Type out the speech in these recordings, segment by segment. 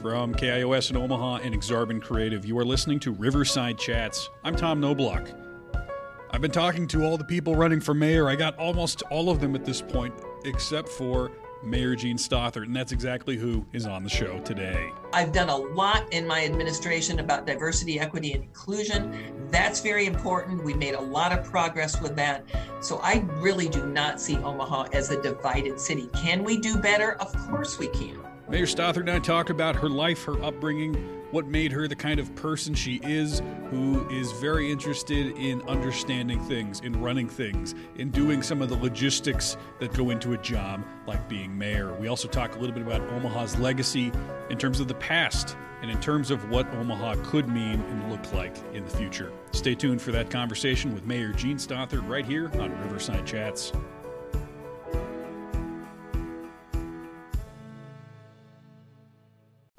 From KIOS in Omaha and Exarban Creative, you are listening to Riverside Chats. I'm Tom Noblock. I've been talking to all the people running for mayor. I got almost all of them at this point, except for Mayor Jean Stothert, and that's exactly who is on the show today. I've done a lot in my administration about diversity, equity, and inclusion. That's very important. We made a lot of progress with that. So I really do not see Omaha as a divided city. Can we do better? Of course we can. Mayor Stothert and I talk about her life, her upbringing, what made her the kind of person she is, who is very interested in understanding things, in running things, in doing some of the logistics that go into a job like being mayor. We also talk a little bit about Omaha's legacy in terms of the past and in terms of what Omaha could mean and look like in the future. Stay tuned for that conversation with Mayor Jean Stothert right here on Riverside Chats.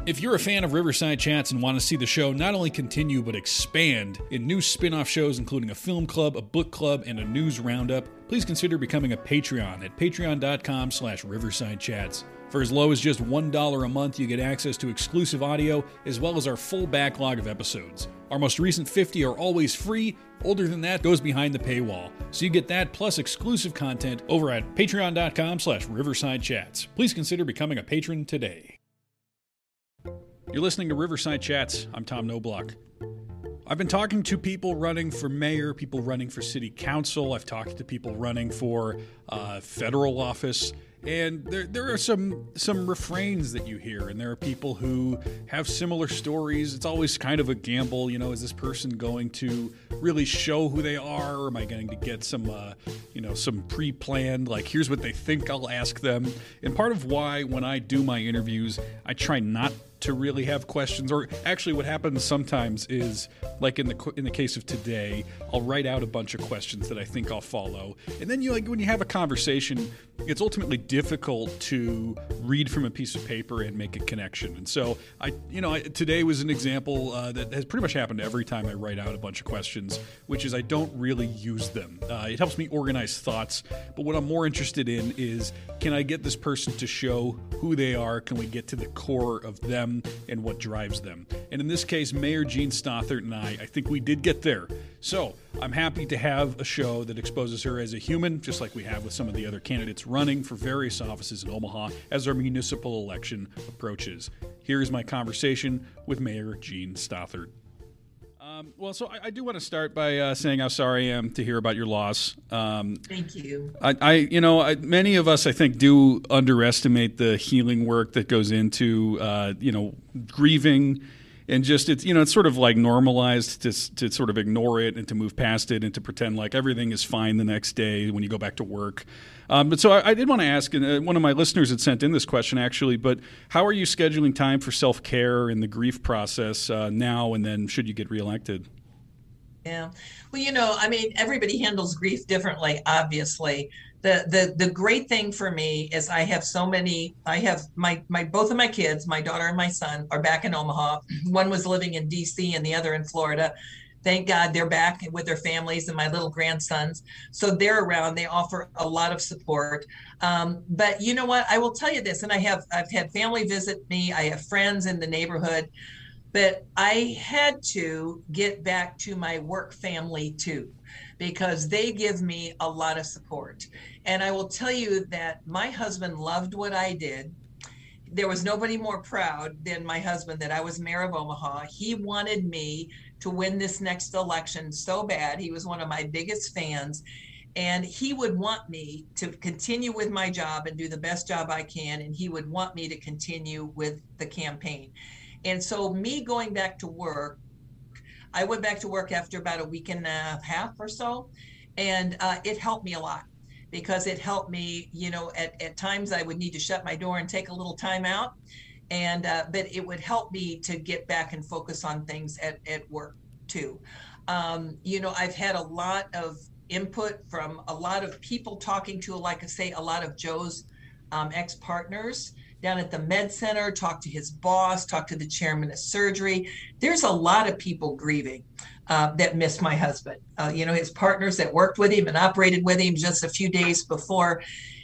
If you're a fan of Riverside Chats and want to see the show not only continue but expand in new spin off shows, including a film club, a book club, and a news roundup, please consider becoming a Patreon at patreon.com slash Riverside Chats. For as low as just $1 a month, you get access to exclusive audio as well as our full backlog of episodes. Our most recent 50 are always free. Older than that goes behind the paywall. So you get that plus exclusive content over at patreon.com slash Riverside Chats. Please consider becoming a patron today. You're listening to Riverside Chats. I'm Tom Noblock. I've been talking to people running for mayor, people running for city council. I've talked to people running for uh, federal office, and there, there are some some refrains that you hear, and there are people who have similar stories. It's always kind of a gamble, you know. Is this person going to really show who they are, or am I going to get some, uh, you know, some pre-planned like here's what they think I'll ask them? And part of why when I do my interviews, I try not to really have questions or actually what happens sometimes is like in the in the case of today I'll write out a bunch of questions that I think I'll follow. And then you like when you have a conversation it's ultimately difficult to read from a piece of paper and make a connection. And so I you know I, today was an example uh, that has pretty much happened every time I write out a bunch of questions which is I don't really use them. Uh, it helps me organize thoughts but what I'm more interested in is can I get this person to show who they are? Can we get to the core of them and what drives them. And in this case, Mayor Jean Stothert and I, I think we did get there. So I'm happy to have a show that exposes her as a human, just like we have with some of the other candidates running for various offices in Omaha as our municipal election approaches. Here is my conversation with Mayor Jean Stothert. Um, well, so I, I, do want to start by uh, saying how sorry I am to hear about your loss. Um, Thank you. I, I you know, I, many of us, I think, do underestimate the healing work that goes into, uh, you know, grieving and just it's you know it's sort of like normalized to to sort of ignore it and to move past it and to pretend like everything is fine the next day when you go back to work. Um, but so I, I, did want to ask, and uh, one of my listeners had sent in this question actually. But how are you scheduling time for self care in the grief process uh, now and then? Should you get reelected? Yeah, well, you know, I mean, everybody handles grief differently, obviously the the the great thing for me is I have so many. I have my my both of my kids, my daughter and my son, are back in Omaha. One was living in D.C. and the other in Florida. Thank God they're back with their families and my little grandsons. So they're around. They offer a lot of support. Um, but you know what? I will tell you this, and I have I've had family visit me. I have friends in the neighborhood but I had to get back to my work family too because they give me a lot of support. And I will tell you that my husband loved what I did. There was nobody more proud than my husband that I was mayor of Omaha. He wanted me to win this next election so bad. He was one of my biggest fans. And he would want me to continue with my job and do the best job I can. And he would want me to continue with the campaign. And so, me going back to work I went back to work after about a week and a half or so, and uh, it helped me a lot because it helped me. You know, at, at times I would need to shut my door and take a little time out, and uh, but it would help me to get back and focus on things at, at work Um, you know, I've had a lot of input from a lot of people talking to, like I say, a lot of Joe's um, ex partners down at the med center, talk to his boss, talk to the chairman of surgery. There's a lot of people grieving uh, that miss my husband. Uh, you know, his partners that worked with him and operated with him just a few days before.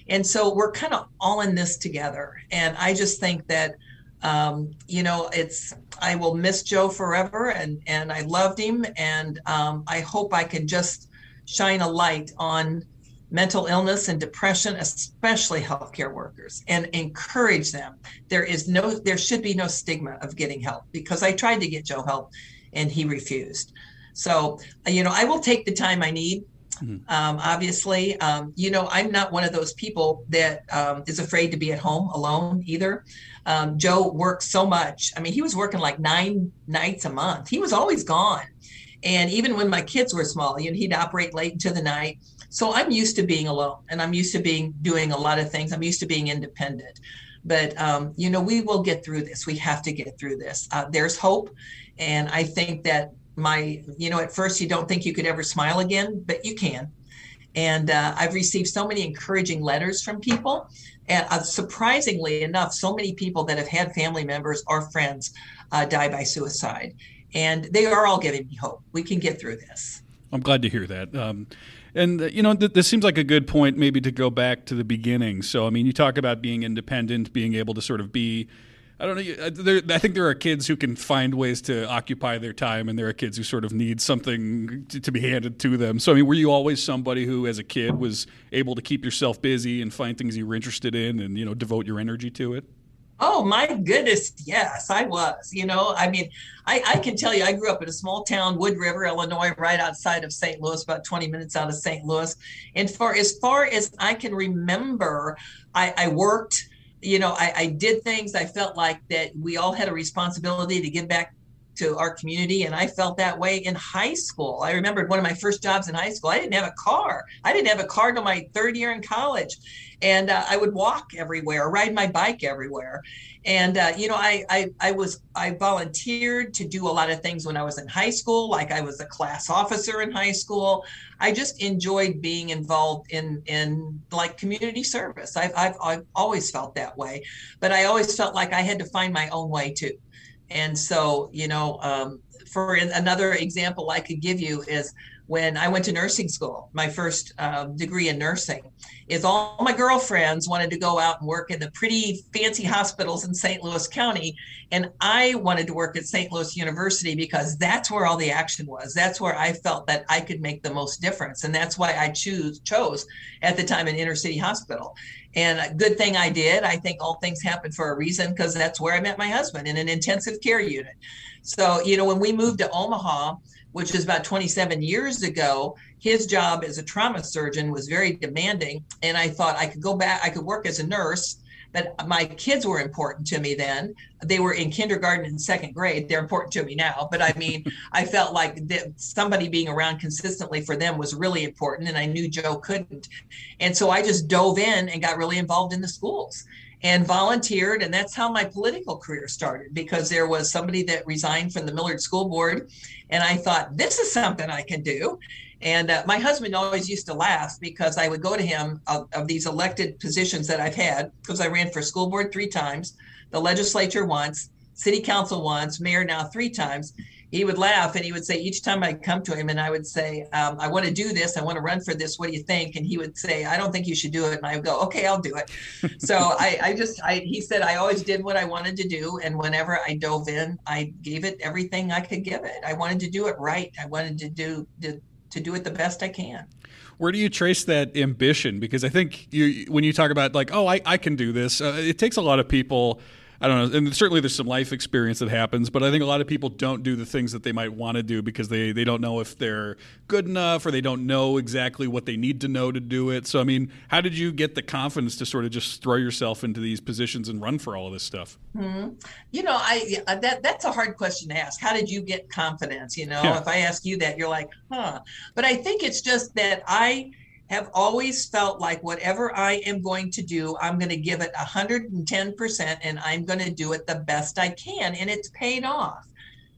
And so we're kind of all in this together. And I just think that um, you know, it's I will miss Joe forever, and and I loved him, and um, I hope I can just shine a light on mental illness and depression, especially healthcare workers, and encourage them. There is no, there should be no stigma of getting help because I tried to get Joe help, and he refused. So, you know, I will take the time I need Mm-hmm. Um, obviously, um, you know, I'm not one of those people that um, is afraid to be at home alone either. Um, Joe worked so much. I mean, he was working like nine nights a month. He was always gone. And even when my kids were small, you know, he'd operate late into the night. So I'm used to being alone and I'm used to being doing a lot of things. I'm used to being independent. But, um, you know, we will get through this. We have to get through this. Uh, there's hope. And I think that my you know at first you don't think you could ever smile again but you can and uh, i've received so many encouraging letters from people and uh, surprisingly enough so many people that have had family members or friends uh, die by suicide. And they are all giving me hope. We can get through this. I'm glad to hear that. Um, and uh, you know th- this seems like a good point maybe to go back to the beginning. So i mean you talk about being independent being able to sort of be I don't know. Uh, there, I think there are kids who can find ways to occupy their time, and there are kids who sort of need something to, to, be handed to them. So, I mean, were you always somebody who, as a kid, was able to keep yourself busy and find things you were interested in, and you know, devote your energy to it? Oh my goodness, yes, I was. You know, I mean, I, I can tell you, I grew up in a small town, Wood River, Illinois, right outside of St. Louis, about 20 minutes out of St. Louis. And for as far as I can remember, I, I worked you know, I, I did things. I felt like that we all had a responsibility to give back to our community and i felt that way in high school. I remembered one of my first jobs in high school i didn't have a car. I didn't have a car until my third year in college. And uh, i would walk everywhere ride my bike everywhere. And uh, you know I, I i was i volunteered to do a lot of things when i was in high school like i was a class officer in high school. I just enjoyed being involved in in like community service. I've i've, I've always felt that way. But i always felt like i had to find my own way too and so you know um, for another example i could give you is when I went to nursing school, my first uh, degree in nursing, is all my girlfriends wanted to go out and work in the pretty fancy hospitals in St. Louis County. And I wanted to work at St. Louis University because that's where all the action was. That's where I felt that I could make the most difference. And that's why I choose chose at the time an inner city hospital. And a good thing I did. I think all things happen for a reason because that's where I met my husband in an intensive care unit. So, you know, when we moved to Omaha, which is about 27 years ago, his job as a trauma surgeon was very demanding. And I thought I could go back, I could work as a nurse, but my kids were important to me then. They were in kindergarten and second grade. They're important to me now. But I mean, I felt like somebody being around consistently for them was really important. And I knew Joe couldn't. And so I just dove in and got really involved in the schools and volunteered. And that's how my political career started because there was somebody that resigned from the Millard School Board. And I thought, this is something I can do. And uh, my husband always used to laugh because I would go to him of, of these elected positions that I've had because I ran for school board three times, the legislature once, city council once, mayor now three times he would laugh and he would say each time I'd come to him and I would say, um, I want to do this. I want to run for this. What do you think? And he would say, I don't think you should do it. And I would go, okay, I'll do it. so I, I just, I, he said, I always did what I wanted to do. And whenever I dove in, I gave it everything I could give it. I wanted to do it right. I wanted to do, to, to do it the best I can where do you trace that ambition because i think you when you talk about like oh i, I can do this uh, it takes a lot of people I don't know. And certainly there's some life experience that happens, but I think a lot of people don't do the things that they might want to do because they, they don't know if they're good enough or they don't know exactly what they need to know to do it. So, I mean, how did you get the confidence to sort of just throw yourself into these positions and run for all of this stuff? Mm-hmm. You know, I that that's a hard question to ask. How did you get confidence? You know, yeah. if I ask you that, you're like, huh. But I think it's just that I have always felt like whatever I am going to do, I'm going to give it 110% and I'm going to do it the best I can. And it's paid off.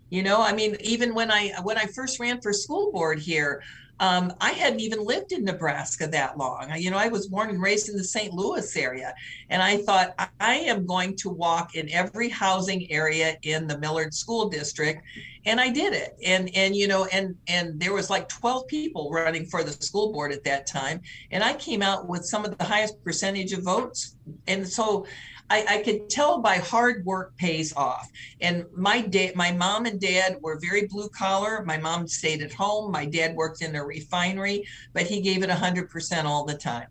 You know, I mean, even when I when I first ran for school board here, um, I hadn't even lived in Nebraska that long. You know, I was born and raised in the St. Louis area. And I thought, I am going to walk in every housing area in the Millard School District. And I did it. And, and, you know, and, and there was like 12 people running for the school board at that time. And I came out with some of the highest percentage of votes. And so I, I could tell by hard work pays off. And my dad, my mom and dad were very blue collar. My mom stayed at home. My dad worked in a refinery, but he gave it 100% all the time.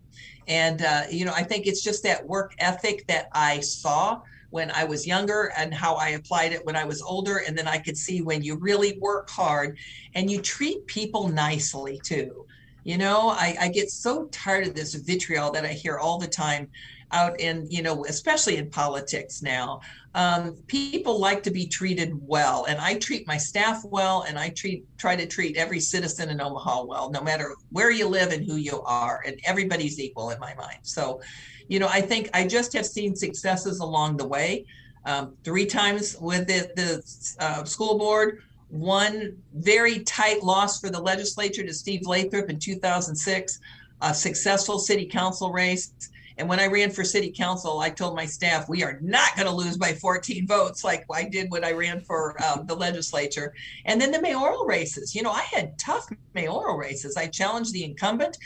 And, uh, you know, I think it's just that work ethic that I saw when I was younger and how I applied it when I was older. And then I could see when you really work hard and you treat people nicely too. You know, I, I get so tired of this vitriol that I hear all the time out in, you know, especially in politics now. Um, people like to be treated well, and I treat my staff well, and I treat try to treat every citizen in Omaha well, no matter where you live and who you are, and everybody's equal in my mind. So, you know, I think I just have seen successes along the way. Um, three times with the, the uh, school board, one very tight loss for the legislature to Steve Lathrop in 2006, a successful city council race. And when I ran for city council, I told my staff, we are not going to lose by 14 votes like I did when I ran for um, the legislature. And then the mayoral races. You know, I had tough mayoral races. I challenged the incumbent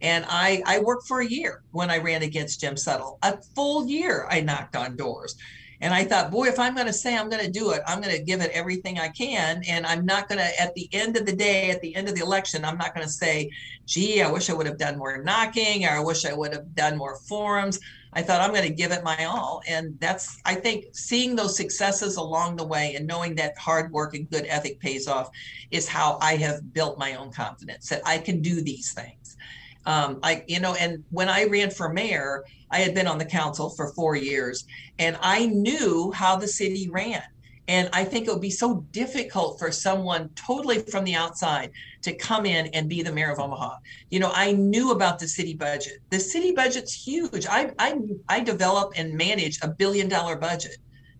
and I, I worked for a year when I ran against Jim Suttle. A full year I knocked on doors. And I thought, boy, if I'm going to say I'm going to do it, I'm going to give it everything I can. And I'm not going to, at the end of the day, at the end of the election, I'm not going to say, gee, I wish I would have done more knocking or I wish I would have done more forums. I thought I'm going to give it my all. And that's, I think, seeing those successes along the way and knowing that hard work and good ethic pays off is how I have built my own confidence that I can do these things. Um, I, you know, and when I ran for mayor, I had been on the council for four years and I knew how the city ran. And I think it would be so difficult for someone totally from the outside to come in and be the mayor of Omaha. You know, I knew about the city budget. The city budget's huge. I I, I develop and manage a billion dollar budget.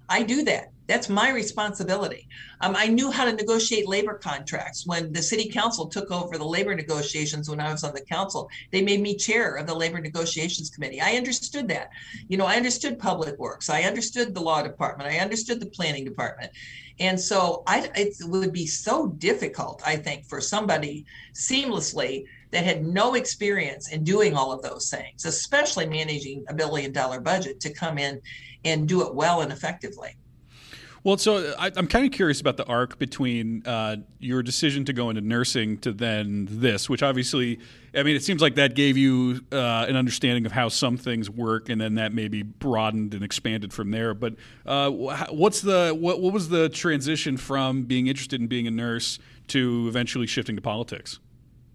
I do that. That's my responsibility. Um, I knew how to negotiate labor contracts. When the city council took over the labor negotiations when I was on the council, they made me chair of the labor negotiations committee. I understood that. You know, I understood public works. I understood the law department. I understood the planning department. And so I, it would be so difficult, I think, for somebody seamlessly that had no experience in doing all of those things, especially managing a billion dollar budget, to come in and do it well and effectively. Well, so I, am kind of curious about the arc between uh, your decision to go into nursing to then this, which obviously, I mean, it seems like that gave you uh, an understanding of how some things work, and then that maybe broadened and expanded from there. But uh, what's the what, what was the transition from being interested in being a nurse to eventually shifting to politics?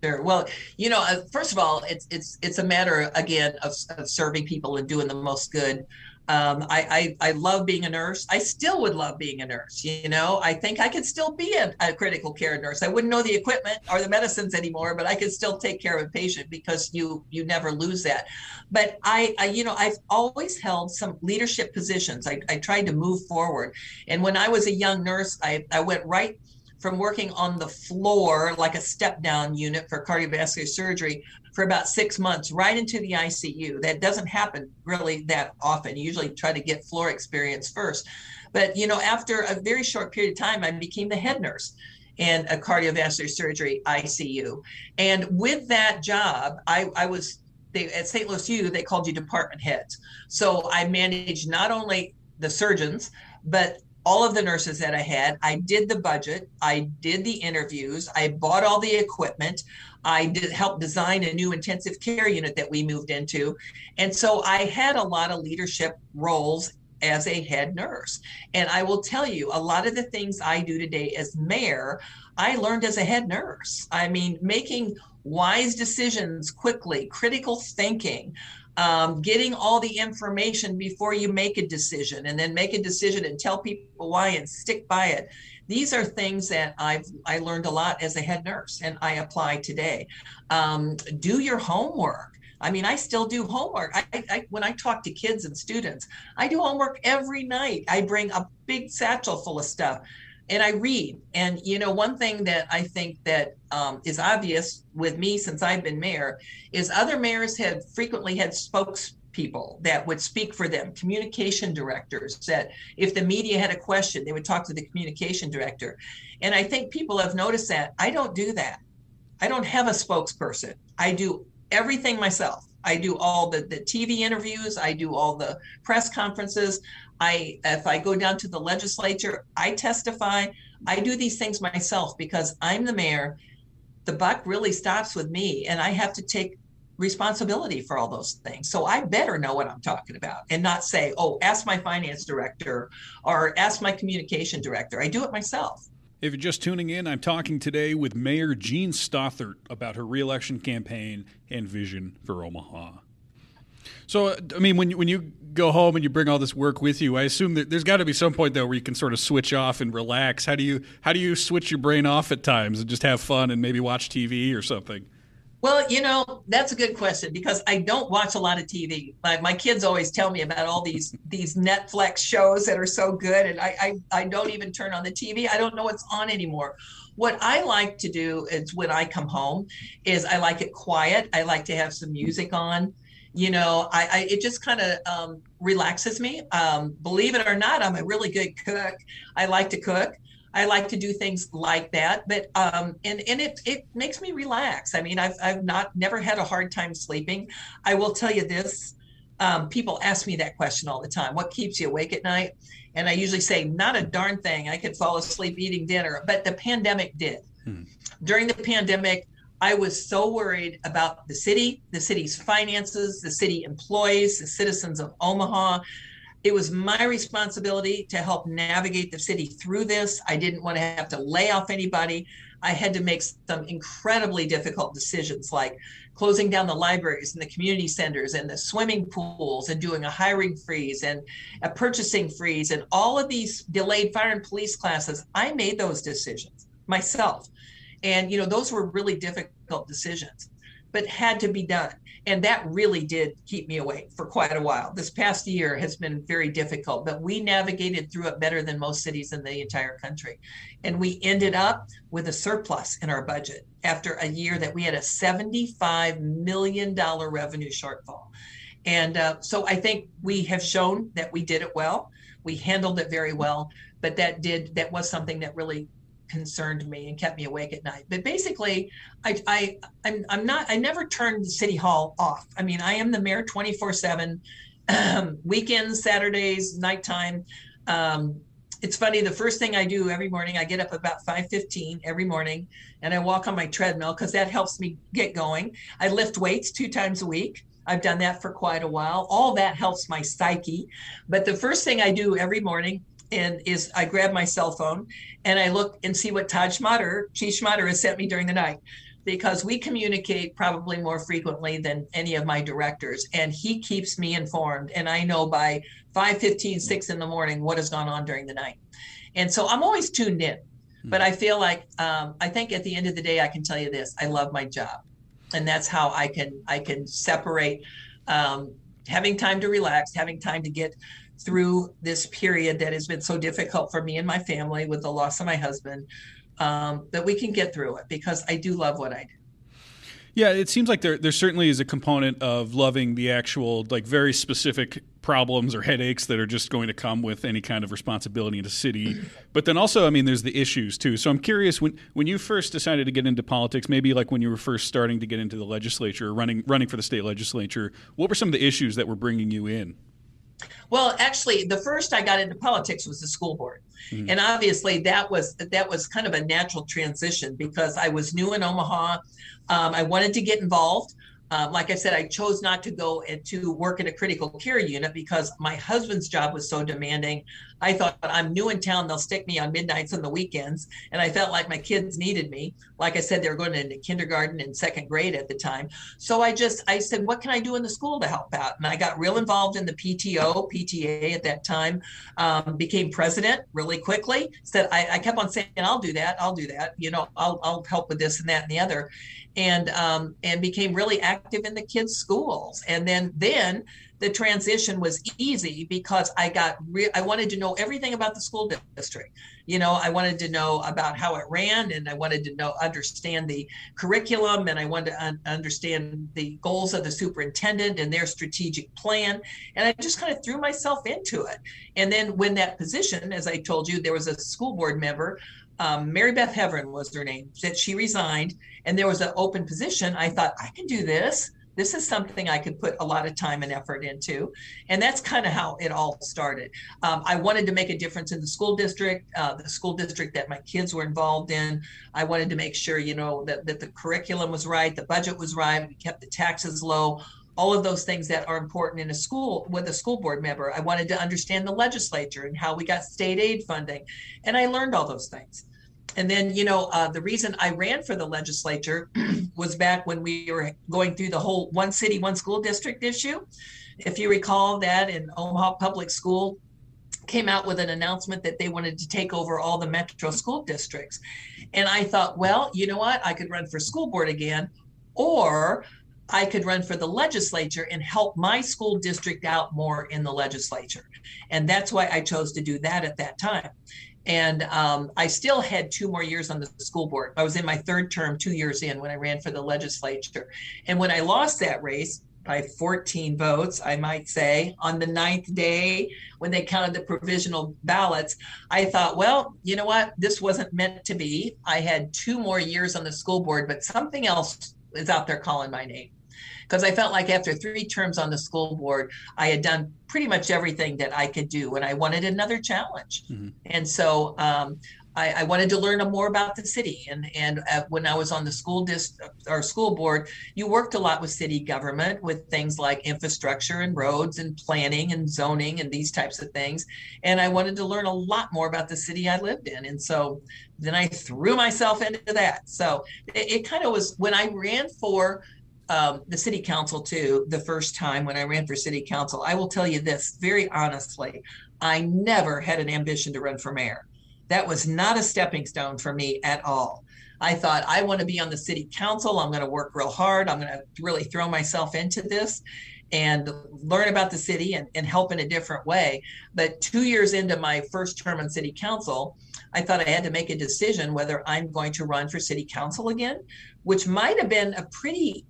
Sure. Well, you know, uh, first of all, it's it's it's a matter again of, of serving people and doing the most good. Um, I, I, I love being a nurse. I still would love being a nurse. You know, I think I could still be a, a, critical care nurse. I wouldn't know the equipment or the medicines anymore, but I could still take care of a patient because you you never lose that. But I, I you know I've always held some leadership positions. I, I tried to move forward, and when I was a young nurse, I, I went right from working on the floor like a step down unit for cardiovascular surgery for about six months right into the ICU. That doesn't happen really that often. You usually try to get floor experience first. But, you know, after a very short period of time, I became the head nurse in a cardiovascular surgery ICU. And with that job, I, I was they, at St. Louis U, they called you department heads. So I managed not only the surgeons, but all of the nurses that I had. I did the budget, I did the interviews, I bought all the equipment, I did help design a new intensive care unit that we moved into. And so I had a lot of leadership roles as a head nurse. And I will tell you, a lot of the things I do today as mayor, I learned as a head nurse. I mean, making wise decisions quickly, critical thinking, um, getting all the information before you make a decision, and then make a decision and tell people why and stick by it these are things that I've I learned a lot as a head nurse and I apply today. Um, do your homework. I mean, I still do homework. I, I, when I talk to kids and students, I do homework every night. I bring a big satchel full of stuff, and I read. And you know, one thing that I think that um, is obvious with me since I've been mayor is other mayors have frequently had spokes people that would speak for them, communication directors that if the media had a question, they would talk to the communication director. And I think people have noticed that I don't do that. I don't have a spokesperson. I do everything myself. I do all the, the TV interviews, I do all the press conferences. I if I go down to the legislature, I testify. I do these things myself because I'm the mayor. The buck really stops with me and I have to take responsibility for all those things. So I better know what I'm talking about and not say, "Oh, ask my finance director or ask my communication director." I do it myself. If you're just tuning in, I'm talking today with Mayor Jean Stothert about her reelection campaign and vision for Omaha. So, uh, I mean, when you, when you go home and you bring all this work with you, I assume that there's got to be some point though where you can sort of switch off and relax. How do you how do you switch your brain off at times and just have fun and maybe watch TV or something? Well, you know, that's a good question because I don't watch a lot of TV. My, my kids always tell me about all these these Netflix shows that are so good, and I, I I don't even turn on the TV. I don't know what's on anymore. What I like to do is when I come home, is I like it quiet. I like to have some music on. You know, I, I it just kind of um, relaxes me. Um, believe it or not, I'm a really good cook. I like to cook. I like to do things like that, but um, and and it it makes me relax. I mean, I've I've not never had a hard time sleeping. I will tell you this. Um, people ask me that question all the time. What keeps you awake at night? And I usually say, not a darn thing. I could fall asleep eating dinner, but the pandemic did. Hmm. During the pandemic, I was so worried about the city, the city's finances, the city employees, the citizens of Omaha. It was my responsibility to help navigate the city through this. I didn't want to have to lay off anybody. I had to make some incredibly difficult decisions like closing down the libraries and the community centers and the swimming pools and doing a hiring freeze and a purchasing freeze and all of these delayed fire and police classes. I made those decisions myself. And, you know, those were really difficult decisions, but had to be done and that really did keep me awake for quite a while. This past year has been very difficult, but we navigated through it better than most cities in the entire country. And we ended up with a surplus in our budget after a year that we had a $75 million revenue shortfall. And uh, so I think we have shown that we did it well. We handled it very well, but that did that was something that really concerned me and kept me awake at night. But basically, I, I I'm, I'm not I never turned the city hall off. I mean, I am the mayor 24 seven, um, weekends, Saturdays, nighttime. Um, it's funny. The first thing I do every morning, I get up about 5:15 every morning, and I walk on my treadmill because that helps me get going. I lift weights two times a week. I've done that for quite a while. All that helps my psyche. But the first thing I do every morning and is I grab my cell phone and I look and see what Todd Schmaderer, Chief Schmaderer, has sent me during the night because we communicate probably more frequently than any of my directors and he keeps me informed and i know by 5 15 6 in the morning what has gone on during the night and so i'm always tuned in hmm. but i feel like um, i think at the end of the day i can tell you this i love my job and that's how i can i can separate um, having time to relax having time to get through this period that has been so difficult for me and my family with the loss of my husband, um, that we can get through it because I do love what I do. Yeah, it seems like there there certainly is a component of loving the actual like very specific problems or headaches that are just going to come with any kind of responsibility in a city. But then also, I mean, there's the issues too. So I'm curious when when you first decided to get into politics, maybe like when you were first starting to get into the legislature, running running for the state legislature, what were some of the issues that were bringing you in? Well, actually, the first I got into politics was the school board, mm-hmm. and obviously that was that was kind of a natural transition because I was new in Omaha. Um, I wanted to get involved. Um, like I said, I chose not to go to work in a critical care unit because my husband's job was so demanding. I thought I'm new in town, they'll stick me on midnights and the weekends. And I felt like my kids needed me. Like I said, they were going into kindergarten and second grade at the time. So I just, I said, what can I do in the school to help out? And I got real involved in the PTO, PTA at that time, um, became president really quickly. Said, I, I kept on saying, I'll do that, I'll do that. You know, I'll, I'll help with this and that and the other and um, and became really active in the kids' schools. And then then the transition was easy because I got re- I wanted to know everything about the school district. You know, I wanted to know about how it ran, and I wanted to know understand the curriculum, and I wanted to un- understand the goals of the superintendent and their strategic plan. And I just kind of threw myself into it. And then when that position, as I told you, there was a school board member um, Mary Beth Heverin was her name, that she resigned and there was an open position. I thought, I can do this. this is something I could put a lot of time and effort into. And that's kind of how it all started. Um, I wanted to make a difference in the school district, uh, the school district that my kids were involved in. I wanted to make sure, you know, that, that the curriculum was right, the budget was right, we kept the taxes low, all of those things that are important in a school with a school board member. I wanted to understand the legislature and how we got state aid funding. And I learned all those things. And then, you know, uh, the reason I ran for the legislature was back when we were going through the whole one city, one school district issue. If you recall that in Omaha Public School, came out with an announcement that they wanted to take over all the metro school districts. And I thought, well, you know what? I could run for school board again, or I could run for the legislature and help my school district out more in the legislature. And that's why I chose to do that at that time. And um, I still had two more years on the school board. I was in my third term, two years in, when I ran for the legislature. And when I lost that race, by 14 votes, I might say, on the ninth day when they counted the provisional ballots, I thought, well, you know what? This wasn't meant to be. I had two more years on the school board, but something else is out there calling my name because I felt like after three terms on the school board, I had done pretty much everything that I could do, and I wanted another challenge. Mm-hmm. And so um, I, I, wanted to learn more about the city. And and uh, when I was on the school dist or school board, you worked a lot with city government with things like infrastructure and roads and planning and zoning and these types of things. And I wanted to learn a lot more about the city I lived in. And so then I threw myself into that. So it, it kind of was when I ran for um, the city council too the first time when I ran for city council. I will tell you this very honestly I never had an ambition to run for mayor. That was not a stepping stone for me at all. I thought I want to be on the city council. I'm going to work real hard. I'm going to really throw myself into this and learn about the city and, and help in a different way. But two years into my first term on city council, I thought I had to make a decision whether I'm going to run for city council again, which might have been a pretty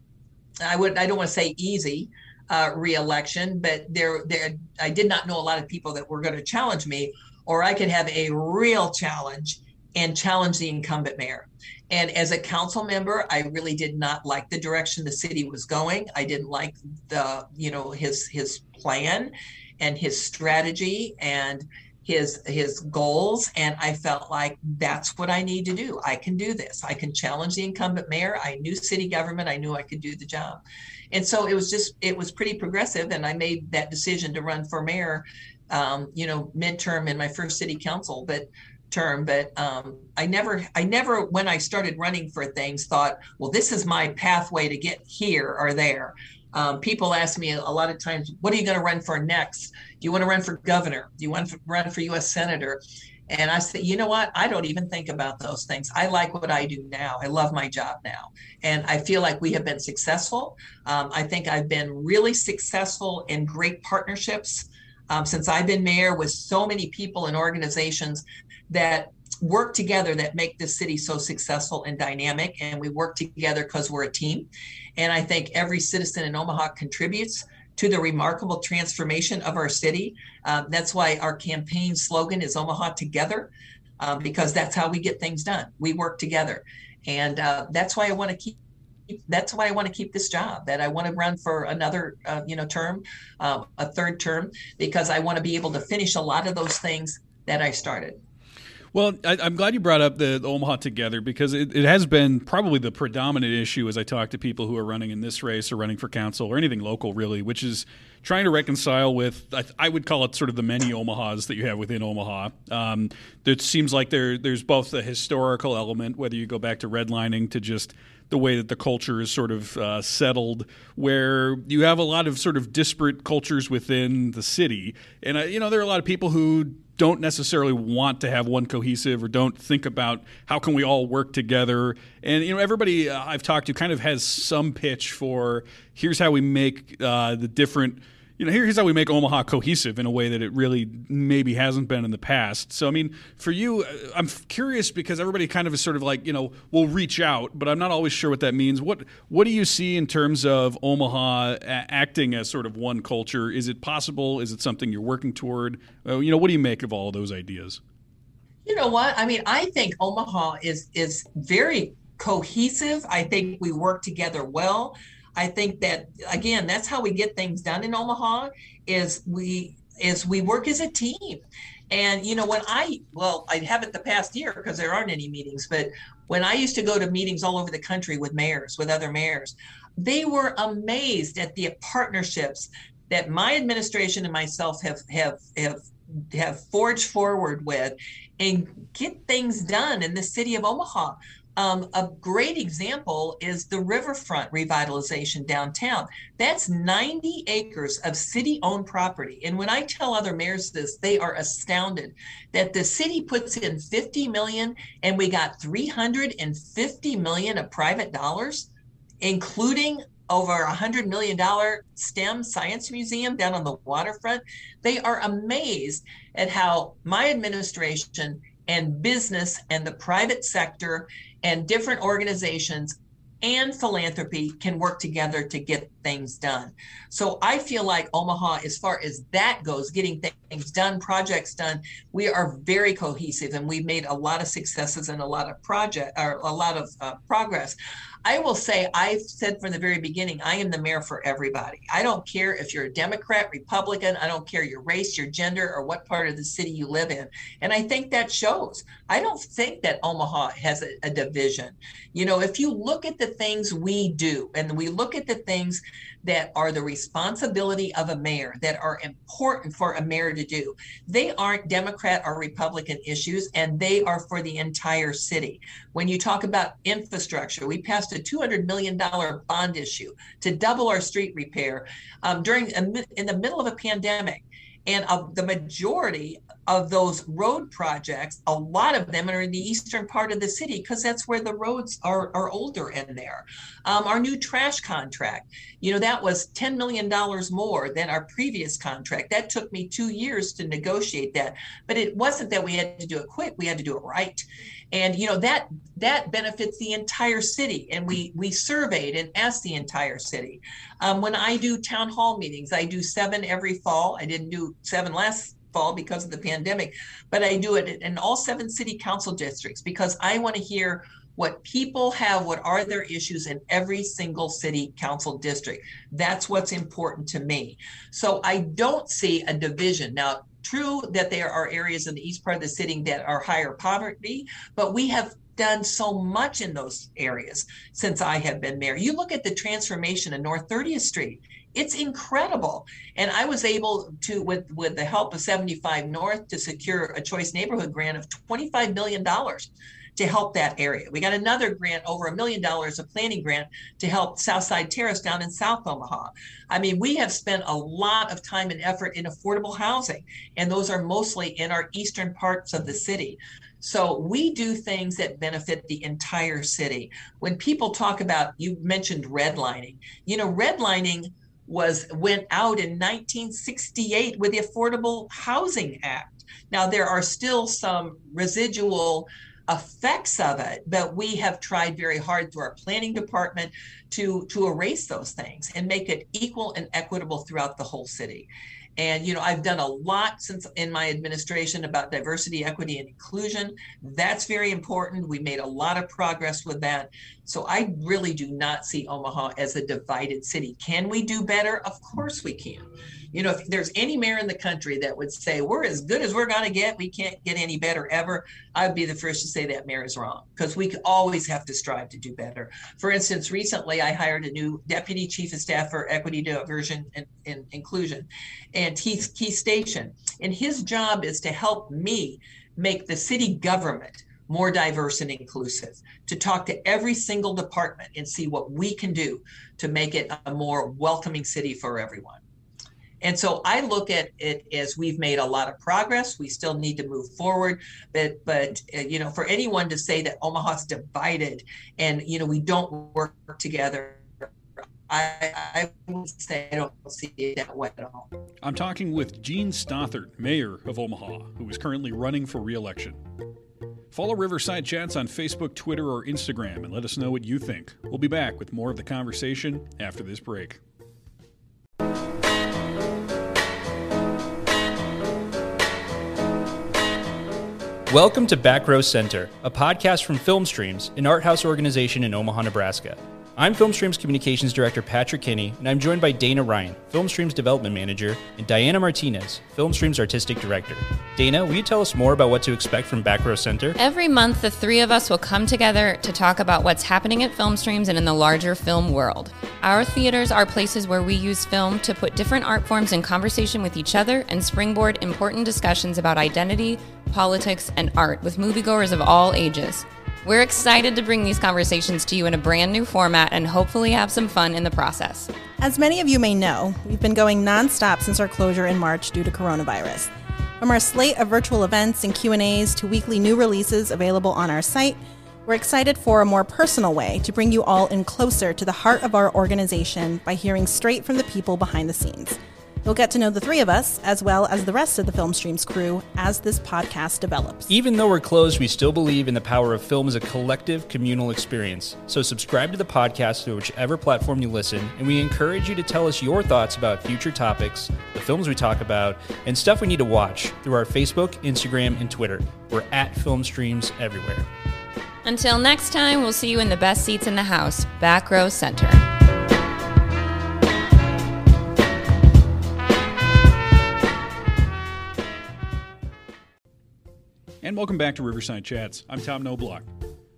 I would I don't want to say easy uh, reelection, but there there I did not know a lot of people that were going to challenge me, or I could have a real challenge and challenge the incumbent mayor. And as a council member, I really did not like the direction the city was going. I didn't like the you know his his plan and his strategy and his his goals and i felt like that's what i need to do. I can do this. I can challenge the incumbent mayor. I knew city government. I knew i could do the job. And so it was just it was pretty progressive and i made that decision to run for mayor um, you know midterm in my first city council but term but um, i never i never when i started running for things thought well this is my pathway to get here or there. Um, people ask me a lot of times, what are you going to run for next? Do you want to run for governor? Do you want to run for U.S. senator? And I said, you know what? I don't even think about those things. I like what I do now. I love my job now. And I feel like we have been successful. Um, I think I've been really successful in great partnerships um, since I've been mayor with so many people and organizations that work together that make this city so successful and dynamic. And we work together because we're a team. And I think every citizen in Omaha contributes to the remarkable transformation of our city. Um, that's why our campaign slogan is Omaha Together, um, because that's how we get things done. We work together. And uh, that's why I want to keep that's why I want to keep this job. That I want to run for another, uh, you know, term, uh, a third term, because I want to be able to finish a lot of those things that I started. Well, I, am glad you brought up the, the Omaha Together because it, it, has been probably the predominant issue as I talk to people who are running in this race or running for council or anything local, really, which is trying to reconcile with I, I would call it sort of the many Omahas that you have within Omaha. Um, it seems like there there's both the historical element, whether you go back to redlining to just the way that the culture is sort of uh, settled, where you have a lot of sort of disparate cultures within the city, and uh, you know there are a lot of people who don't necessarily want to have one cohesive or don't think about how can we all work together. And you know everybody uh, i've talked to kind of has some pitch for here's how we make uh, the different you know, here's how we make Omaha cohesive in a way that it really maybe hasn't been in the past. So, I mean, for you, uh, I'm curious because everybody kind of is sort of like, you know, we'll reach out, but I'm not always sure what that means. What What do you see in terms of Omaha acting as sort of one culture? Is it possible? Is it something you're working toward? Uh, you know, what do you make of all of those ideas? You know what? I mean, I think Omaha is is very cohesive. I think we work together well. I think that again, that's how we get things done in Omaha. Is we is we work as a team. And you know, when I well, I haven't the past year because there aren't any meetings, but when I used to go to meetings all over the country with mayors, with other mayors, they were amazed at the partnerships that my administration and myself have have have have forged forward with and get things done in the city of Omaha. Um, a great example is the riverfront revitalization downtown. That's 90 acres of city owned property. And when I tell other mayors this, they are astounded that the city puts in 50 million and we got 350 million of private dollars, including over a hundred million dollar STEM science museum down on the waterfront. They are amazed at how my administration and business and the private sector and different organizations and philanthropy can work together to get things done. So I feel like Omaha, as far as that goes, getting things done, projects done, we are very cohesive and we've made a lot of successes and a lot of project or a lot of uh, progress. I will say, I've said from the very beginning, I am the mayor for everybody. I don't care if you're a Democrat, Republican, I don't care your race, your gender, or what part of the city you live in. And I think that shows. I don't think that Omaha has a, a division. You know, if you look at the things we do and we look at the things that are the responsibility of a mayor that are important for a mayor to do. They aren't Democrat or Republican issues, and they are for the entire city. When you talk about infrastructure, we passed a $200 million bond issue to double our street repair um, during in the middle of a pandemic. And the majority of those road projects, a lot of them are in the eastern part of the city because that's where the roads are, are older in there. Um, our new trash contract, you know, that was $10 million more than our previous contract. That took me two years to negotiate that. But it wasn't that we had to do it quick, we had to do it right and you know that that benefits the entire city and we we surveyed and asked the entire city um, when i do town hall meetings i do seven every fall i didn't do seven last fall because of the pandemic, but I do it in all seven city council districts because I want to hear what people have, what are their issues in every single city council district. That's what's important to me. So I don't see a division. Now, true that there are areas in the east part of the city that are higher poverty, but we have done so much in those areas since I have been mayor. You look at the transformation in North 30th Street it's incredible. And I was able to, with with the help of 75 North, to secure a choice neighborhood grant of 25 million dollars to help that area. We got another grant, over a million dollars, a planning grant to help Southside Terrace down in South Omaha. I mean, we have spent a lot of time and effort in affordable housing, and those are mostly in our eastern parts of the city. So we do things that benefit the entire city. When people talk about, you mentioned redlining, you know, redlining was went out in 1968 with the Affordable Housing Act. Now there are still some residual effects of it, but we have tried very hard through our planning department to to erase those things and make it equal and equitable throughout the whole city. And you know, I've done a lot since in my administration about diversity, equity, and inclusion. That's very important. We made a lot of progress with that. So I really do not see Omaha as a divided city. Can we do better? Of course we can you know, if there's any mayor in the country that would say we're as good as we're going to get, we can't get any better ever, I'd be the first to say that mayor is wrong because we always have to strive to do better. For instance, recently I hired a new deputy chief of staff for equity, diversion, and, and inclusion, and he's Keith Station, and his job is to help me make the city government more diverse and inclusive, to talk to every single department and see what we can do to make it a more welcoming city for everyone. And so I look at it as we've made a lot of progress. We still need to move forward, but but uh, you know, for anyone to say that Omaha's divided and you know we don't work together, I, I would say I don't see it that way at all. I'm talking with Jean Stothert, mayor of Omaha, who is currently running for re-election. Follow Riverside Chats on Facebook, Twitter, or Instagram and let us know what you think. We'll be back with more of the conversation after this break. Welcome to Back Row Center, a podcast from Film Streams, an art house organization in Omaha, Nebraska. I'm Filmstream's Communications Director Patrick Kinney, and I'm joined by Dana Ryan, Filmstream's Development Manager, and Diana Martinez, Filmstream's Artistic Director. Dana, will you tell us more about what to expect from Back Row Center? Every month, the three of us will come together to talk about what's happening at Filmstreams and in the larger film world. Our theaters are places where we use film to put different art forms in conversation with each other and springboard important discussions about identity, politics, and art with moviegoers of all ages. We're excited to bring these conversations to you in a brand new format and hopefully have some fun in the process. As many of you may know, we've been going nonstop since our closure in March due to coronavirus. From our slate of virtual events and Q&As to weekly new releases available on our site, we're excited for a more personal way to bring you all in closer to the heart of our organization by hearing straight from the people behind the scenes. You'll get to know the three of us, as well as the rest of the Film Streams crew, as this podcast develops. Even though we're closed, we still believe in the power of film as a collective, communal experience. So subscribe to the podcast through whichever platform you listen, and we encourage you to tell us your thoughts about future topics, the films we talk about, and stuff we need to watch through our Facebook, Instagram, and Twitter. We're at Film Streams everywhere. Until next time, we'll see you in the best seats in the house, Back Row Center. And welcome back to Riverside Chats. I'm Tom Knoblauch.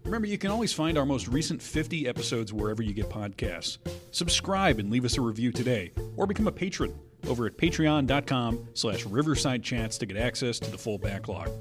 Remember, you can always find our most recent 50 episodes wherever you get podcasts. Subscribe and leave us a review today, or become a patron over at patreon.com slash riverside chats to get access to the full backlog.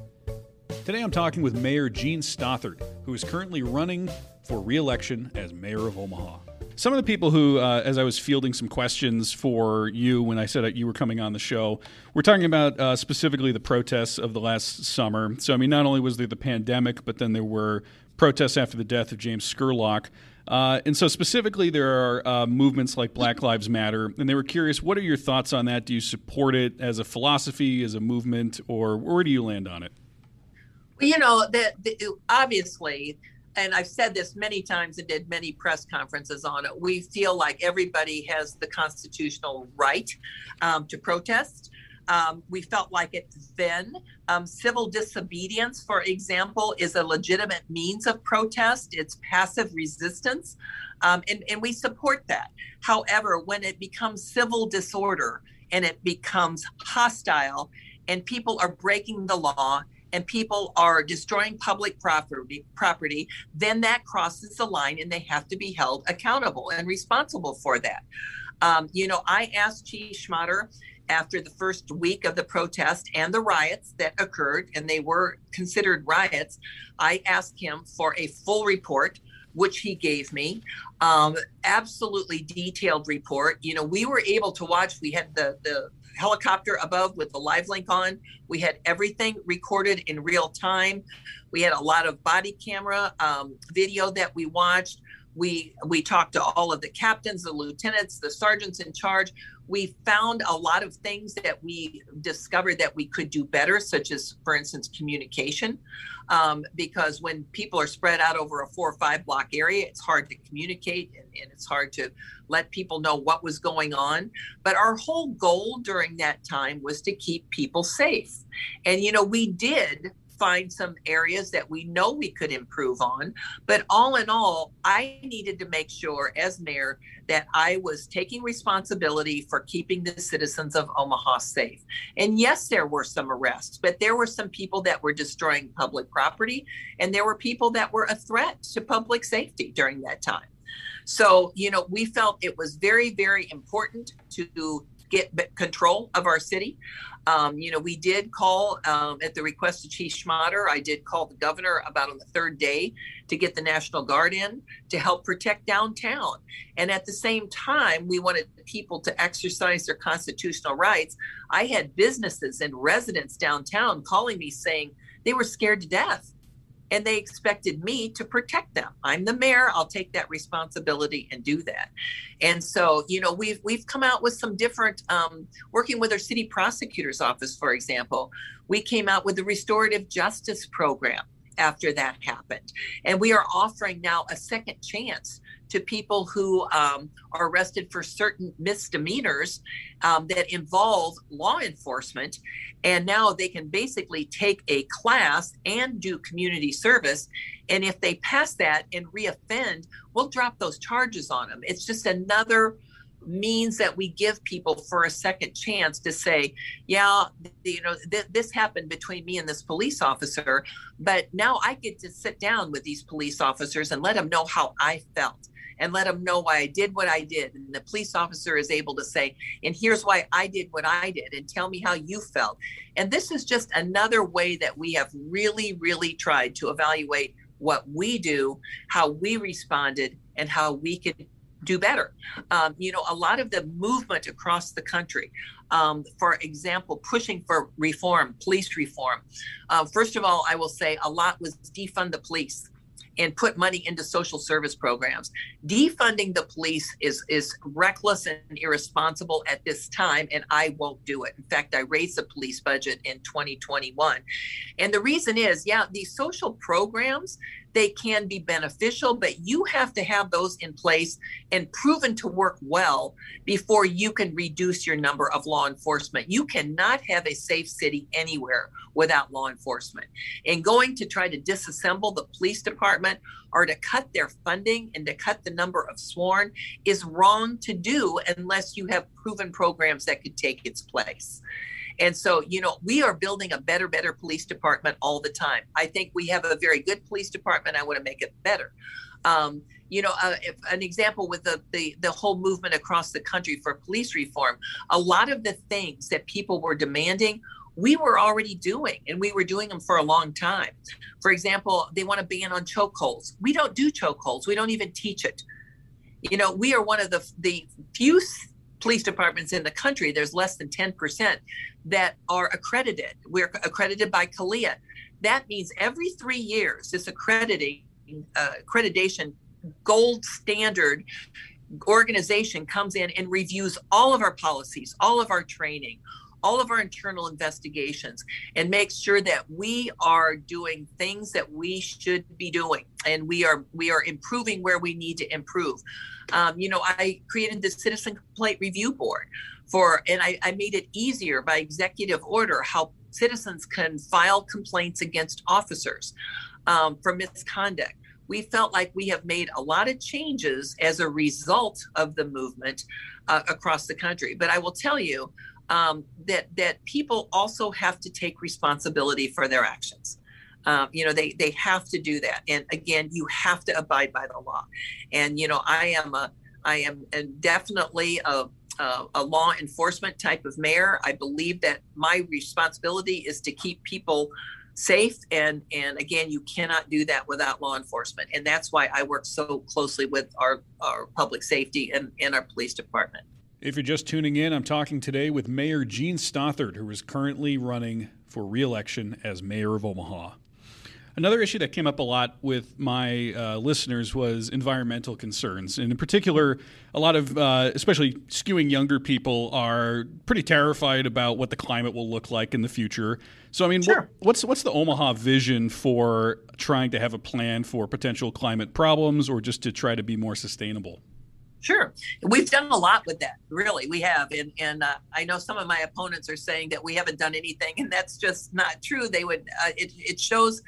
Today I'm talking with Mayor Jean Stothert, who is currently running for re-election as mayor of Omaha. Some of the people who, uh, as I was fielding some questions for you when I said that you were coming on the show, we're talking about uh, specifically the protests of the last summer. So, I mean, not only was there the pandemic, but then there were protests after the death of James Scurlock. Uh, and so, specifically, there are uh, movements like Black Lives Matter, and they were curious what are your thoughts on that? Do you support it as a philosophy, as a movement, or where do you land on it? Well, you know, that obviously, and I've said this many times and did many press conferences on it. We feel like everybody has the constitutional right um, to protest. Um, we felt like it then. Um, civil disobedience, for example, is a legitimate means of protest. It's passive resistance, um, and, and we support that. However, when it becomes civil disorder and it becomes hostile, and people are breaking the law and people are destroying public property property then that crosses the line and they have to be held accountable and responsible for that. Um, you know i asked chief schmaderer after the first week of the protest and the riots that occurred and they were considered riots i asked him for a full report which he gave me um, absolutely detailed report. You know we were able to watch we had the the helicopter above with the live link on. We had everything recorded in real time. We had a lot of body camera um, video that we watched. We we talked to all of the captains, the lieutenants, the sergeants in charge. We found a lot of things that we discovered that we could do better, such as, for instance, communication. Um, because when people are spread out over a four or five block area, it's hard to communicate and, and it's hard to let people know what was going on. But our whole goal during that time was to keep people safe. And, you know, we did find some areas that we know we could improve on. But all in all, I needed to make sure as mayor that I was taking responsibility for keeping the citizens of Omaha safe. And yes, there were some arrests, but there were some people that were destroying public property, and there were people that were a threat to public safety during that time. So, you know, we felt it was very, very important to get control of our city. Um, you know, we did call um, at the request of Chief Schmaderer. I did call the governor about on the third day to get the National Guard in to help protect downtown. And at the same time, we wanted people to exercise their constitutional rights. I had businesses and residents downtown calling me saying they were scared to death and they expected me to protect them. I'm the mayor. I'll take that responsibility and do that. And so, you know, we've we've come out with some different um, working with our city prosecutor's office, for example. We came out with the restorative justice program. After that happened. And we are offering now a second chance to people who um, are arrested for certain misdemeanors um, that involve law enforcement. And now they can basically take a class and do community service. And if they pass that and reoffend, we'll drop those charges on them. It's just another means that we give people for a second chance to say, yeah, you know, th- this happened between me and this police officer, but now I get to sit down with these police officers and let them know how I felt and let them know why I did what I did. And the police officer is able to say, and here's why I did what I did, and tell me how you felt. And this is just another way that we have really, really tried to evaluate what we do, how we responded, and how we could do better. Um, you know, a lot of the movement across the country, um, for example, pushing for reform, police reform. Uh, first of all, I will say a lot was defund the police and put money into social service programs. Defunding the police is is reckless and irresponsible at this time, and I won't do it. In fact, I raised the police budget in 2021, and the reason is, yeah, these social programs they can be beneficial, but you have to have those in place and proven to work well before you can reduce your number of law enforcement. You cannot have a safe city anywhere without law enforcement. And going to try to disassemble the police department or to cut their funding and to cut the number of sworn is wrong to do unless you have proven programs that could take its place. And so, you know, we are building a better, better police department all the time. I think we have a very good police department. I want to make it better. Um, you know, uh, if, an example with the, the the whole movement across the country for police reform, a lot of the things that people were demanding we were already doing and we were doing them for a long time. For example, they want to ban on chokeholds. We don't do chokeholds. We don't even teach it. You know, we are one of the the few police departments in the country. There's less than 10% that are accredited. We're accredited by CALEA. That means every three years, this accrediting uh, accreditation gold standard organization comes in and reviews all of our policies, all of our training, all of our internal investigations and make sure that we are doing things that we should be doing and we are we are improving where we need to improve um, you know i created the citizen complaint review board for and I, I made it easier by executive order how citizens can file complaints against officers um, for misconduct we felt like we have made a lot of changes as a result of the movement uh, across the country. But I will tell you um, that that people also have to take responsibility for their actions. Um, you know, they they have to do that, and again, you have to abide by the law. And you know, I am a I am definitely a uh, a law enforcement type of mayor. I believe that my responsibility is to keep people safe and and again you cannot do that without law enforcement and that's why i work so closely with our our public safety and, and our police department if you're just tuning in i'm talking today with mayor jean Stothert, who is currently running for re-election as mayor of omaha Another issue that came up a lot with my uh, listeners was environmental concerns. And in particular, a lot of, uh, especially skewing younger people, are pretty terrified about what the climate will look like in the future. So, I mean, sure. what, what's, what's the Omaha vision for trying to have a plan for potential climate problems or just to try to be more sustainable? Sure, we've done a lot with that. Really, we have, and and uh, I know some of my opponents are saying that we haven't done anything, and that's just not true. They would. Uh, it it shows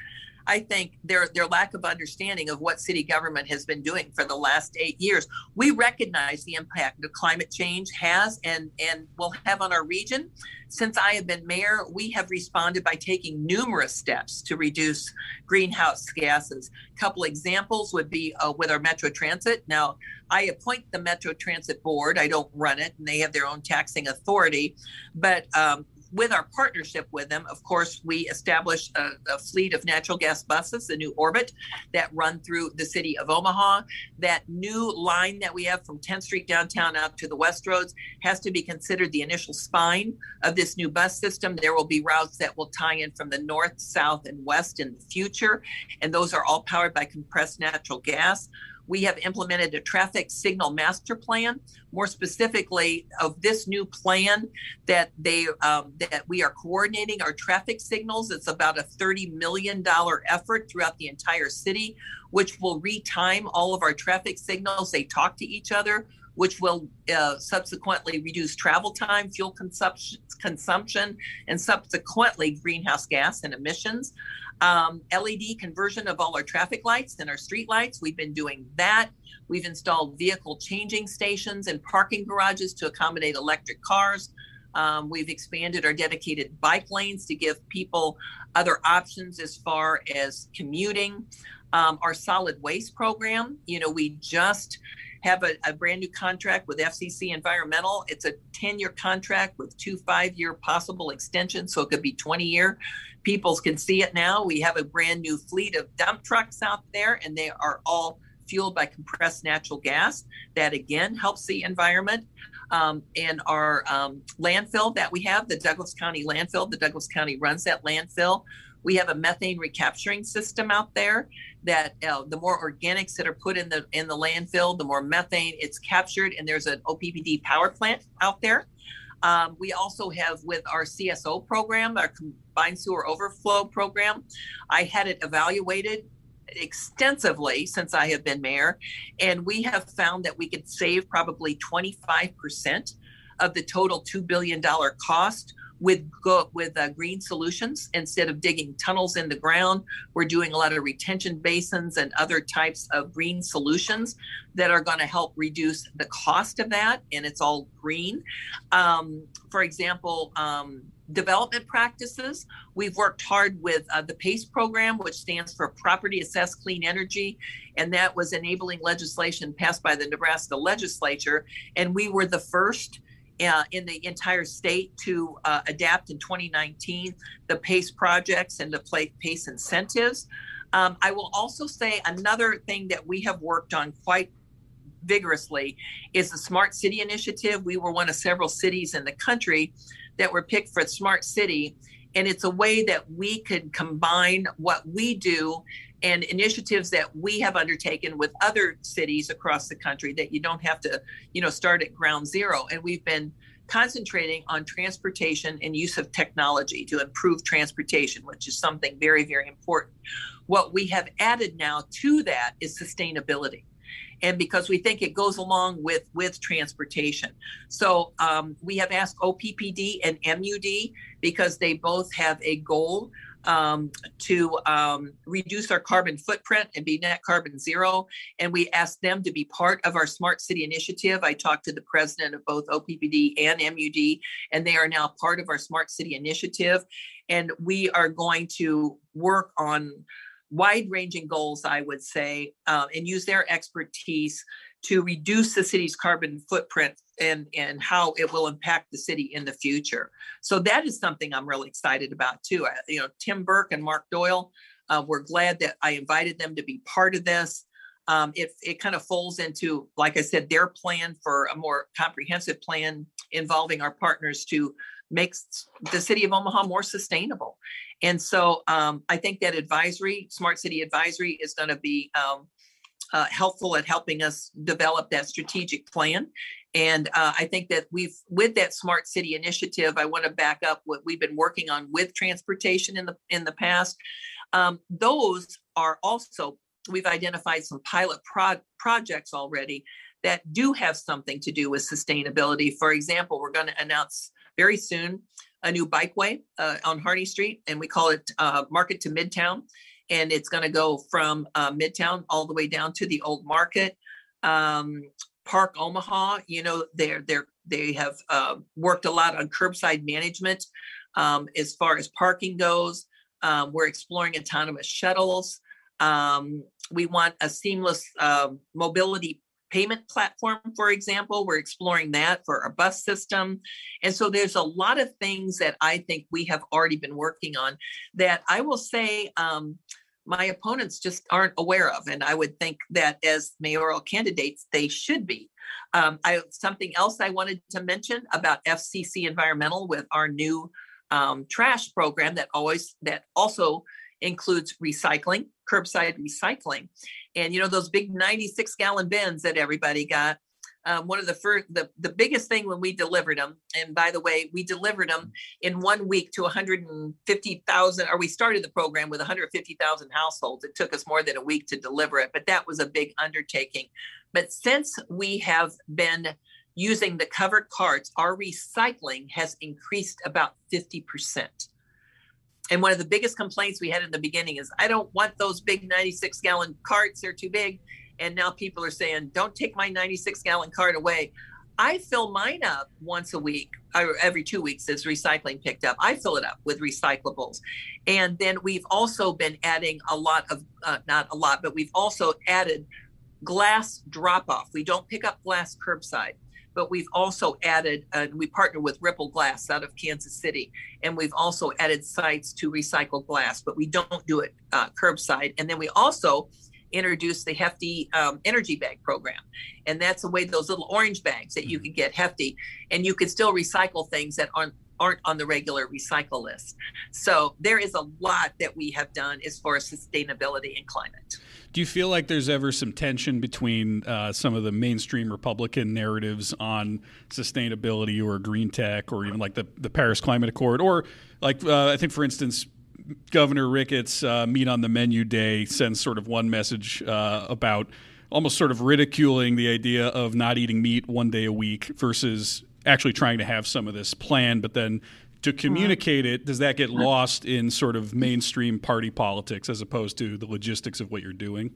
I think their their lack of understanding of what city government has been doing for the last eight years. We recognize the impact that climate change has and and will have on our region. Since I have been mayor, we have responded by taking numerous steps to reduce greenhouse gases. A couple examples would be uh, with our Metro Transit. Now, I appoint the Metro Transit Board. I don't run it, and they have their own taxing authority. But um, with our partnership with them, of course, we established a, a, fleet of natural gas buses, the new Orbit, that run through the city of Omaha. That new line that we have from 10th Street downtown out to the West Roads has to be considered the initial spine of this new bus system. There will be routes that will tie in from the north, south, and west in the future, and those are all powered by compressed natural gas. We have implemented a traffic signal master plan. More specifically, of this new plan that they um, that we are coordinating our traffic signals. It's about a thirty million dollar effort throughout the entire city, which will retime all of our traffic signals. They talk to each other which will uh, subsequently reduce travel time, fuel consumption, consumption, and subsequently greenhouse gas and emissions. Um, LED conversion of all our traffic lights and our street lights. We've been doing that. We've installed vehicle changing stations and parking garages to accommodate electric cars. Um, we've expanded our dedicated bike lanes to give people other options as far as commuting. Um, our solid waste program, you know, we just have a, a, brand new contract with FCC Environmental. It's a 10 year contract with two five year possible extensions, so it could be 20 year. People can see it now. We have a brand new fleet of dump trucks out there, and they are all fueled by compressed natural gas. That again helps the environment. Um, and our um, landfill that we have, the Douglas County landfill, the Douglas County runs that landfill. We have a methane recapturing system out there that uh, the more organics that are put in the in the landfill, the more methane it's captured, and there's an OPPD power plant out there. Um, we also have with our CSO program, our combined sewer overflow program. I had it evaluated extensively since I have been mayor, and we have found that we could save probably 25% of the total $2 billion cost with go, with uh, green solutions instead of digging tunnels in the ground. We're doing a lot of retention basins and other types of green solutions that are going to help reduce the cost of that, and it's all green. Um, for example. Um, development practices. We've worked hard with uh, the PACE program, which stands for Property Assessed Clean Energy, and that was enabling legislation passed by the Nebraska legislature. And we were the first uh, in the entire state to uh, adapt in 2019 the PACE projects and the PACE incentives. Um, I will also say another thing that we have worked on quite vigorously is the Smart City Initiative. We were one of several cities in the country that were picked for Smart City. And it's a way that we could combine what we do and initiatives that we have undertaken with other cities across the country that you don't have to, you know, start at ground zero. And we've been concentrating on transportation and use of technology to improve transportation, which is something very, very important. What we have added now to that is sustainability and because we think it goes along with with transportation. So um, we have asked OPPD and MUD because they both have a goal um, to um, reduce our carbon footprint and be net carbon zero. And we asked them to be part of our Smart City Initiative. I talked to the president of both OPPD and MUD, and they are now part of our Smart City Initiative. And we are going to work on wide ranging goals, I would say, uh, and use their expertise to reduce the city's carbon footprint and, and how it will impact the city in the future. So that is something I'm really excited about too. I, you know, Tim Burke and Mark Doyle, uh, we're glad that I invited them to be part of this. Um, it, it kind of folds into, like I said, their plan for a more comprehensive plan involving our partners to make the city of Omaha more sustainable. And so um, I think that advisory, Smart City Advisory, is going to be um, uh, helpful at helping us develop that strategic plan. And uh, I think that we've, with that smart city initiative, I want to back up what we've been working on with transportation in the in the past. Um, those are also we've identified some pilot pro- projects already that do have something to do with sustainability. For example, we're going to announce very soon a new bikeway uh, on Harney Street, and we call it uh, Market to Midtown and it's going to go from uh, Midtown all the way down to the old market. Um, Park Omaha, you know, they're they're they have uh, worked a lot on curbside management um, as far as parking goes. Um, we're exploring autonomous shuttles. Um, we want a seamless uh, mobility payment platform, for example. We're exploring that for our bus system. And so there's a lot of things that I think we have already been working on that I will say um, my opponents just aren't aware of. And I would think that as mayoral candidates, they should be. Um, I something else I wanted to mention about FCC Environmental with our new um, trash program that always that also includes recycling, curbside recycling. And you know, those big 96 gallon bins that everybody got. Um, one of the first, the, the biggest thing when we delivered them, and by the way, we delivered them in one week to 150,000, or we started the program with 150,000 households. It took us more than a week to deliver it, but that was a big undertaking. But since we have been using the covered carts, our recycling has increased about 50%. And one of the biggest complaints we had in the beginning is, I don't want those big 96 gallon carts, they're too big. And now people are saying, don't take my 96 gallon cart away. I fill mine up once a week or every two weeks as recycling picked up. I fill it up with recyclables. And then we've also been adding a lot of, uh, not a lot, but we've also added glass drop off. We don't pick up glass curbside but we've also added, uh, we partner with Ripple Glass out of Kansas City, and we've also added sites to recycle glass, but we don't do it uh, curbside. And then we also introduced the Hefty um, Energy Bag Program, and that's the way those little orange bags that you mm-hmm. get Hefty, and you could still recycle things that aren't aren't on the regular recycle list. So there is a lot that we have done as far as sustainability and climate. Do you feel like there's ever some tension between uh, some of the mainstream Republican narratives on sustainability or green tech or even like the, the Paris Climate Accord? Or, like, uh, I think, for instance, Governor Ricketts' uh, Meat on the Menu Day sends sort of one message uh, about almost sort of ridiculing the idea of not eating meat one day a week versus actually trying to have some of this plan, but then to communicate it, does that get lost in sort of mainstream party politics as opposed to the logistics of what you're doing?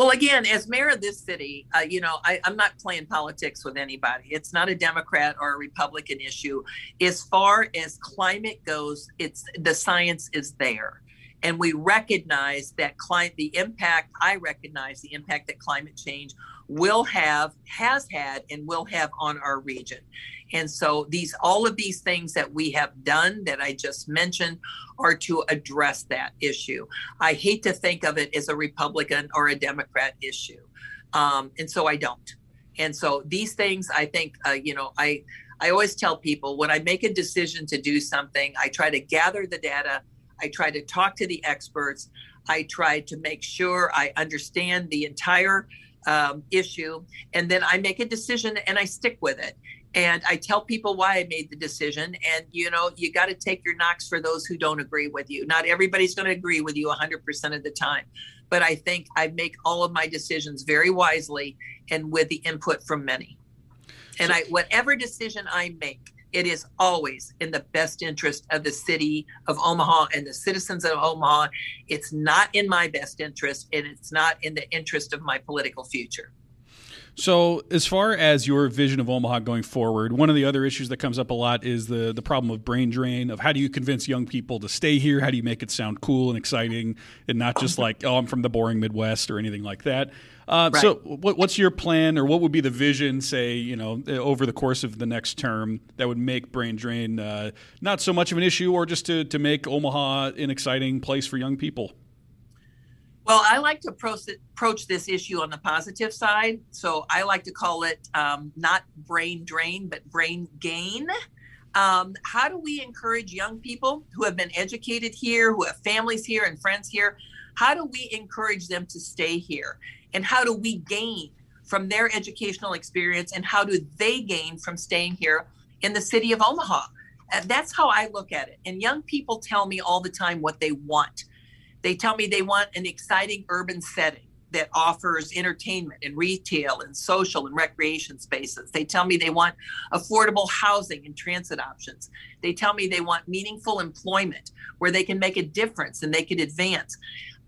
Well, again, as mayor of this city, uh, you know, I, I'm not playing politics with anybody. It's not a Democrat or a Republican issue. As far as climate goes, it's the science is there and we recognize that climate the impact i recognize the impact that climate change will have has had and will have on our region and so these all of these things that we have done that i just mentioned are to address that issue i hate to think of it as a republican or a democrat issue um, and so i don't and so these things i think uh, you know i i always tell people when i make a decision to do something i try to gather the data I try to talk to the experts. I try to make sure I understand the entire um, issue. And then I make a decision and I stick with it. And I tell people why I made the decision. And, you know, you got to take your knocks for those who don't agree with you. Not everybody's going to agree with you 100% of the time. But I think I make all of my decisions very wisely and with the input from many. And I, whatever decision I make, it is always in the best interest of the city of Omaha and the citizens of Omaha. It's not in my best interest, and it's not in the interest of my political future. So, as far as your vision of Omaha going forward, one of the other issues that comes up a lot is the the problem of brain drain. Of how do you convince young people to stay here? How do you make it sound cool and exciting, and not just like, oh, I'm from the boring Midwest or anything like that? Uh, right. So, what, what's your plan, or what would be the vision, say, you know, over the course of the next term that would make brain drain uh, not so much of an issue, or just to, to make Omaha an exciting place for young people? Well, I like to approach this issue on the positive side. So I like to call it um, not brain drain, but brain gain. Um, how do we encourage young people who have been educated here, who have families here and friends here? How do we encourage them to stay here? and how do we gain from their educational experience and how do they gain from staying here in the city of Omaha? And that's how I look at it. And young people tell me all the time what they want. They tell me they want an exciting urban setting that offers entertainment and retail and social and recreation spaces. They tell me they want affordable housing and transit options. They tell me they want meaningful employment where they can make a difference and they can advance.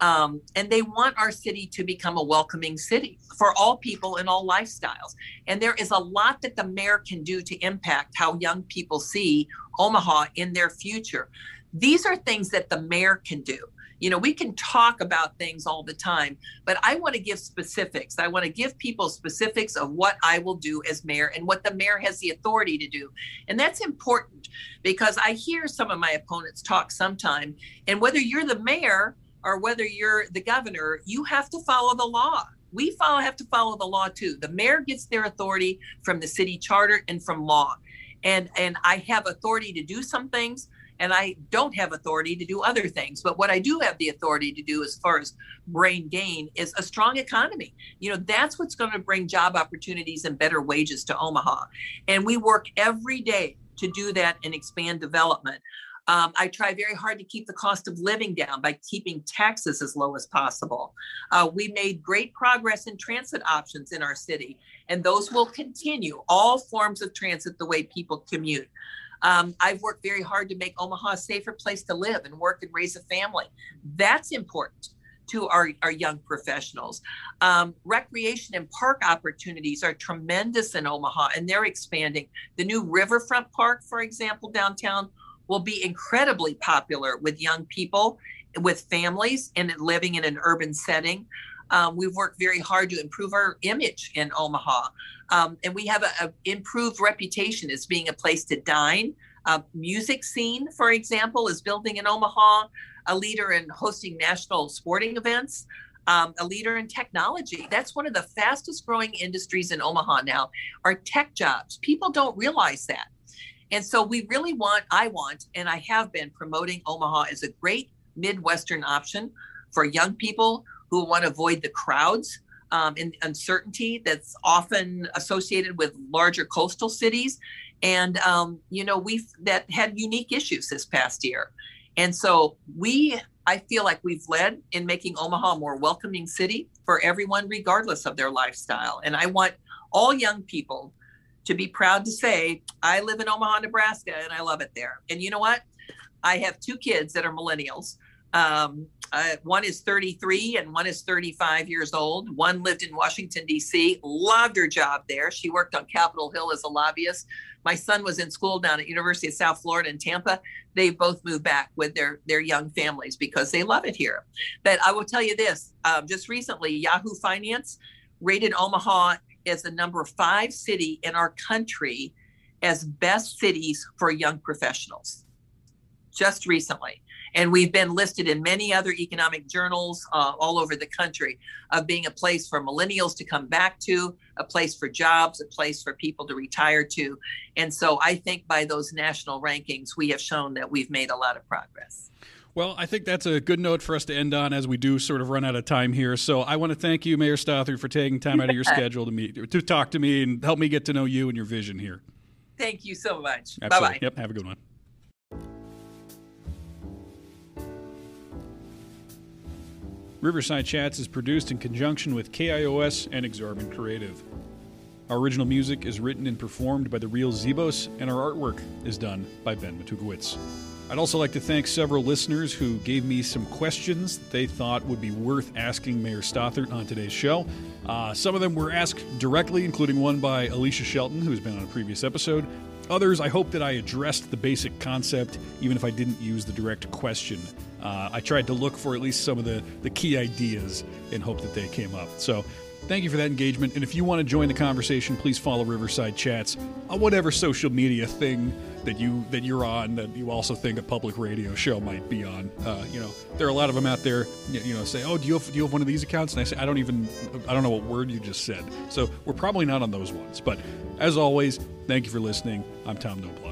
Um, and they want our city to become a welcoming city for all people in all lifestyles. And there is a lot that the mayor can do to impact how young people see Omaha in their future. These are things that the mayor can do. You know, we can talk about things all the time, but I want to give specifics. I want to give people specifics of what I will do as mayor and what the mayor has the authority to do. And that's important because I hear some of my opponents talk sometime, and whether you're the mayor or whether you're the governor, you have to follow the law. We follow have to follow the law too. The mayor gets their authority from the city charter and from law. And and I have authority to do some things and I don't have authority to do other things. But what I do have the authority to do as far as brain gain is a strong economy. You know, that's what's going to bring job opportunities and better wages to Omaha. And we work every day to do that and expand development. Um, I try very hard to keep the cost of living down by keeping taxes as low as possible. Uh, we made great progress in transit options in our city, and those will continue all forms of transit the way people commute. Um, I've worked very hard to make Omaha a safer place to live and work and raise a family. That's important to our, our young professionals. Um, recreation and park opportunities are tremendous in Omaha and they're expanding. The new Riverfront Park, for example, downtown, will be incredibly popular with young people, with families, and living in an urban setting. Um, we've worked very hard to improve our image in Omaha. Um, and we have an improved reputation as being a place to dine. Uh, music scene, for example, is building in Omaha, a leader in hosting national sporting events, um, a leader in technology. That's one of the fastest growing industries in Omaha now, are tech jobs. People don't realize that. And so we really want, I want, and I have been promoting Omaha as a great Midwestern option for young people who want to avoid the crowds um, uncertainty that's often associated with larger coastal cities. And, um, you know, we've that had unique issues this past year. And so we, I feel like we've led in making Omaha a more welcoming city for everyone, regardless of their lifestyle. And I want all young people to be proud to say, I live in Omaha, Nebraska, and I love it there. And you know what? I have two kids that are millennials. Um, uh, one is 33 and one is 35 years old. One lived in Washington, D.C., loved her job there. She worked on Capitol Hill as a lobbyist. My son was in school down at University of South Florida in Tampa. They both moved back with their, their young families because they love it here. But I will tell you this um, just recently, Yahoo Finance rated Omaha as the number five city in our country as best cities for young professionals just recently. And we've been listed in many other economic journals uh, all over the country of being a place for millennials to come back to, a place for jobs, a place for people to retire to. And so I think by those national rankings, we have shown that we've made a lot of progress. Well, I think that's a good note for us to end on as we do sort of run out of time here. So I want to thank you, Mayor Stothert, for taking time out of your schedule to meet to talk to me and help me get to know you and your vision here. Thank you so much. Bye bye. Yep. Have a good one. Riverside Chats is produced in conjunction with KIOS and Exorbitant Creative. Our original music is written and performed by the Real Zebos, and our artwork is done by Ben Matugowitz. I'd also like to thank several listeners who gave me some questions that they thought would be worth asking Mayor Stothert on today's show. Uh, some of them were asked directly, including one by Alicia Shelton, who's been on a previous episode. Others, I hope that I addressed the basic concept, even if I didn't use the direct question uh, I tried to look for at least some of the, the key ideas and hope that they came up. So thank you for that engagement. And if you want to join the conversation, please follow Riverside Chats on whatever social media thing that you that you're on that you also think a public radio show might be on. Uh, you know, there are a lot of them out there. You know, say, "Oh, do you have do you have one of these accounts?" And I say, "I don't even I don't know what word you just said." So we're probably not on those ones. But as always, thank you for listening. I'm Tom Knoblauch.